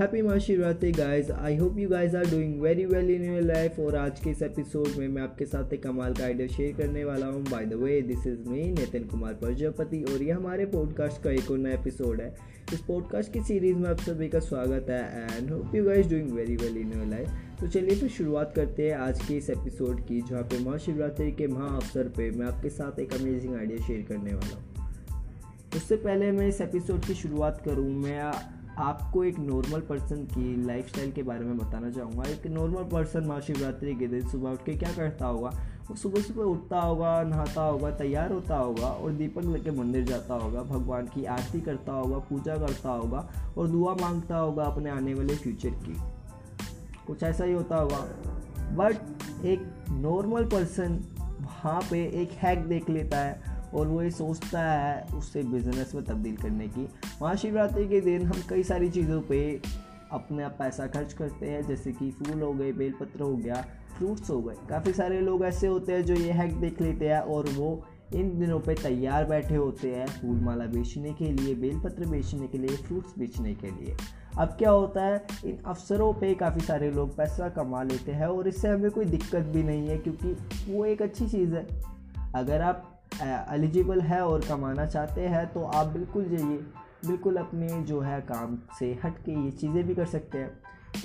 Happy Mahashivratri guys I hope you guys are doing very well in your life और आज के इस episode में मैं आपके साथ एक कमाल का आइडिया शेयर करने वाला हूँ। By the way this is me Nitin Kumar Prajapati और ये हमारे पॉडकास्ट का एक और नया एपिसोड है। इस पॉडकास्ट की सीरीज़ में आप सभी का स्वागत है and hope you guys doing very well in your life तो चलिए फिर शुरुआत करते हैं आज के इस एपिसोड की, जहाँ पे महाशिवरात्रि के महा अवसर पे मैं आपके साथ एक अमेजिंग आइडिया शेयर करने वाला हूँ। उससे पहले मैं इस एपिसोड की शुरुआत करूँ, मैं आपको एक नॉर्मल पर्सन की लाइफस्टाइल के बारे में बताना चाहूँगा। एक नॉर्मल पर्सन महाशिवरात्रि के दिन सुबह उठ के क्या करता होगा? वो सुबह सुबह उठता होगा, नहाता होगा, तैयार होता होगा और दीपक लेके मंदिर जाता होगा। भगवान की आरती करता होगा, पूजा करता होगा और दुआ माँगता होगा अपने आने वाले फ्यूचर की। कुछ ऐसा ही होता होगा। बट एक नॉर्मल पर्सन वहाँ पे एक हैक देख लेता है। और वो ये सोचता है उससे बिज़नेस में तब्दील करने की। महाशिवरात्रि के दिन हम कई सारी चीज़ों पे अपना पैसा खर्च करते हैं, जैसे कि फूल हो गए, बेलपत्र हो गया फ्रूट्स हो गए। काफ़ी सारे लोग ऐसे होते हैं जो ये हैक देख लेते हैं और वो इन दिनों पे तैयार बैठे होते हैं फूल माला बेचने के लिए, बेलपत्र बेचने के लिए फ्रूट्स बेचने के लिए। अब क्या होता है, इन अवसरों पे काफ़ी सारे लोग पैसा कमा लेते हैं और इससे हमें कोई दिक्कत भी नहीं है, क्योंकि वो एक अच्छी चीज़ है। अगर आप एलिजिबल है और कमाना चाहते हैं तो आप बिल्कुल जाइए, बिल्कुल अपने जो है काम से हट के ये चीज़ें भी कर सकते हैं।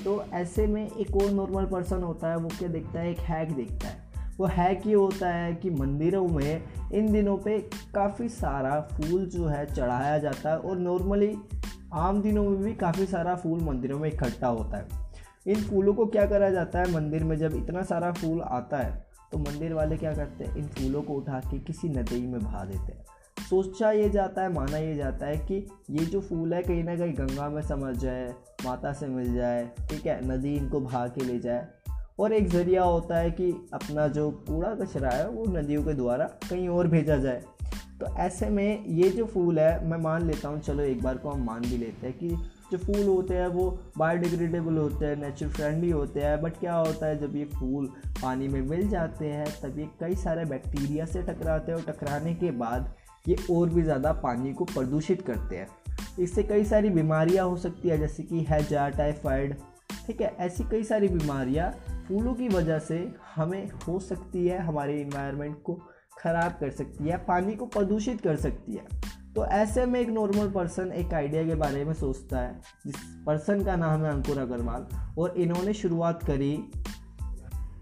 तो ऐसे में एक और नॉर्मल पर्सन होता है, वो क्या देखता है? एक हैक देखता है। वो हैक ये होता है कि मंदिरों में इन दिनों पे काफ़ी सारा फूल जो है चढ़ाया जाता है और नॉर्मली आम दिनों में भी काफ़ी सारा फूल मंदिरों में इकट्ठा होता है। इन फूलों को क्या करा जाता है? मंदिर में जब इतना सारा फूल आता है तो मंदिर वाले क्या करते हैं? इन फूलों को उठा के किसी नदी में बहा देते हैं। सोचा ये जाता है, माना ये जाता है कि ये जो फूल है कहीं ना कहीं गंगा में समझ जाए, माता से मिल जाए, ठीक है, नदी इनको बहा के ले जाए। और एक ज़रिया होता है कि अपना जो कूड़ा कचरा है वो नदियों के द्वारा कहीं और भेजा जाए। तो ऐसे में ये जो फूल है, मैं मान लेता हूँ, चलो एक बार को हम मान भी लेते हैं कि जो फूल होते हैं, वो बायोडिग्रेडेबल होते हैं नेचर फ्रेंडली होते हैं बट क्या होता है, जब ये फूल पानी में मिल जाते हैं, तब ये कई सारे बैक्टीरिया से टकराते हैं और टकराने के बाद ये और भी ज़्यादा पानी को प्रदूषित करते हैं। इससे कई सारी बीमारियाँ हो सकती है, जैसे कि हैजा टाइफाइड ठीक है? ऐसी कई सारी बीमारियाँ फूलों की वजह से हमें हो सकती है, हमारे इन्वायरमेंट को ख़राब कर सकती है, पानी को प्रदूषित कर सकती है। तो ऐसे में एक नॉर्मल पर्सन एक आइडिया के बारे में सोचता है, जिस पर्सन का नाम है अंकुर अग्रवाल, और इन्होंने शुरुआत करी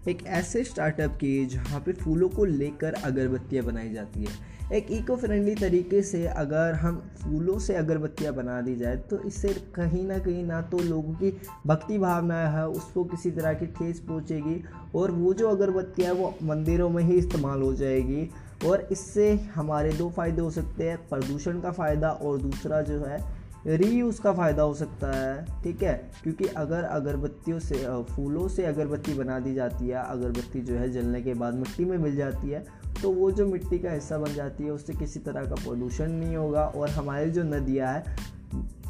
एक ऐसे स्टार्टअप की जहाँ पे फूलों को लेकर अगरबत्तियाँ बनाई जाती है। एक इको फ्रेंडली तरीके से अगर हम फूलों से अगरबत्तियाँ बना दी जाए तो इससे कहीं ना कहीं ना तो लोगों की भक्ति भावना है, उसको किसी तरह की ठेस पहुँचेगी, और वो जो अगरबत्तियाँ वो मंदिरों में ही इस्तेमाल हो जाएगी। और इससे हमारे दो फ़ायदे हो सकते हैं, प्रदूषण का फ़ायदा और दूसरा जो है रीयूज़ का फ़ायदा हो सकता है, ठीक है? क्योंकि अगर अगरबत्तियों से फूलों से अगरबत्ती बना दी जाती है, अगरबत्ती जो है जलने के बाद मिट्टी में मिल जाती है तो वो जो मिट्टी का हिस्सा बन जाती है, उससे किसी तरह का प्रदूषण नहीं होगा और हमारी जो नदियाँ हैं,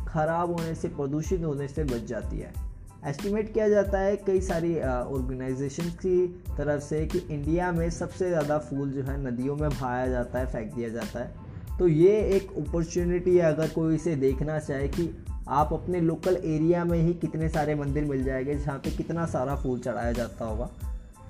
ख़राब होने से, प्रदूषित होने से बच जाती है। एस्टिमेट किया जाता है कई सारी ऑर्गेनाइजेशन की तरफ़ से कि इंडिया में सबसे ज़्यादा फूल जो है नदियों में बहाया जाता है, फेंक दिया जाता है। तो ये एक अपॉर्चुनिटी है, अगर कोई इसे देखना चाहे कि आप अपने लोकल एरिया में ही कितने सारे मंदिर मिल जाएँगे जहाँ पे कितना सारा फूल चढ़ाया जाता होगा।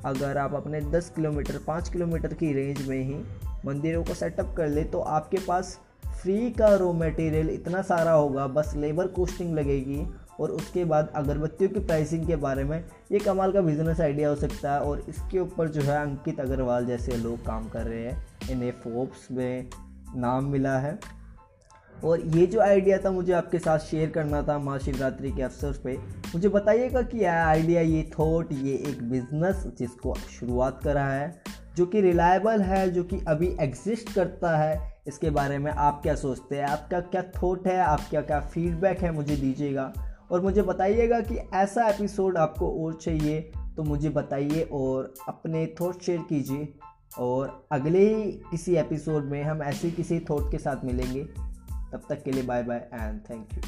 अगर आप अपने 10 किलोमीटर 5 किलोमीटर की रेंज में ही मंदिरों को सेटअप कर ले तो आपके पास फ्री का रॉ मटेरियल इतना सारा होगा, बस लेबर कॉस्टिंग लगेगी और उसके बाद अगरबत्तियों की प्राइसिंग के बारे में ये कमाल का बिज़नेस आइडिया हो सकता है और इसके ऊपर जो है अंकित अग्रवाल जैसे लोग काम कर रहे हैं। इन्हें फोर्ब्स में नाम मिला है। और ये जो आइडिया था मुझे आपके साथ शेयर करना था महाशिवरात्रि के अवसर पे। मुझे बताइएगा कि यह आइडिया ये थॉट ये एक बिज़नेस जिसको शुरुआत करा है, जो कि रिलायबल है, जो कि अभी एग्जिस्ट करता है, इसके बारे में आप क्या सोचते हैं? आपका क्या थॉट है? आपका क्या फीडबैक है? मुझे दीजिएगा। और मुझे बताइएगा कि ऐसा एपिसोड आपको और चाहिए तो मुझे बताइए और अपने थॉट शेयर कीजिए। और अगले ही किसी एपिसोड में हम ऐसे किसी थॉट के साथ मिलेंगे। तब तक के लिए bye bye and thank you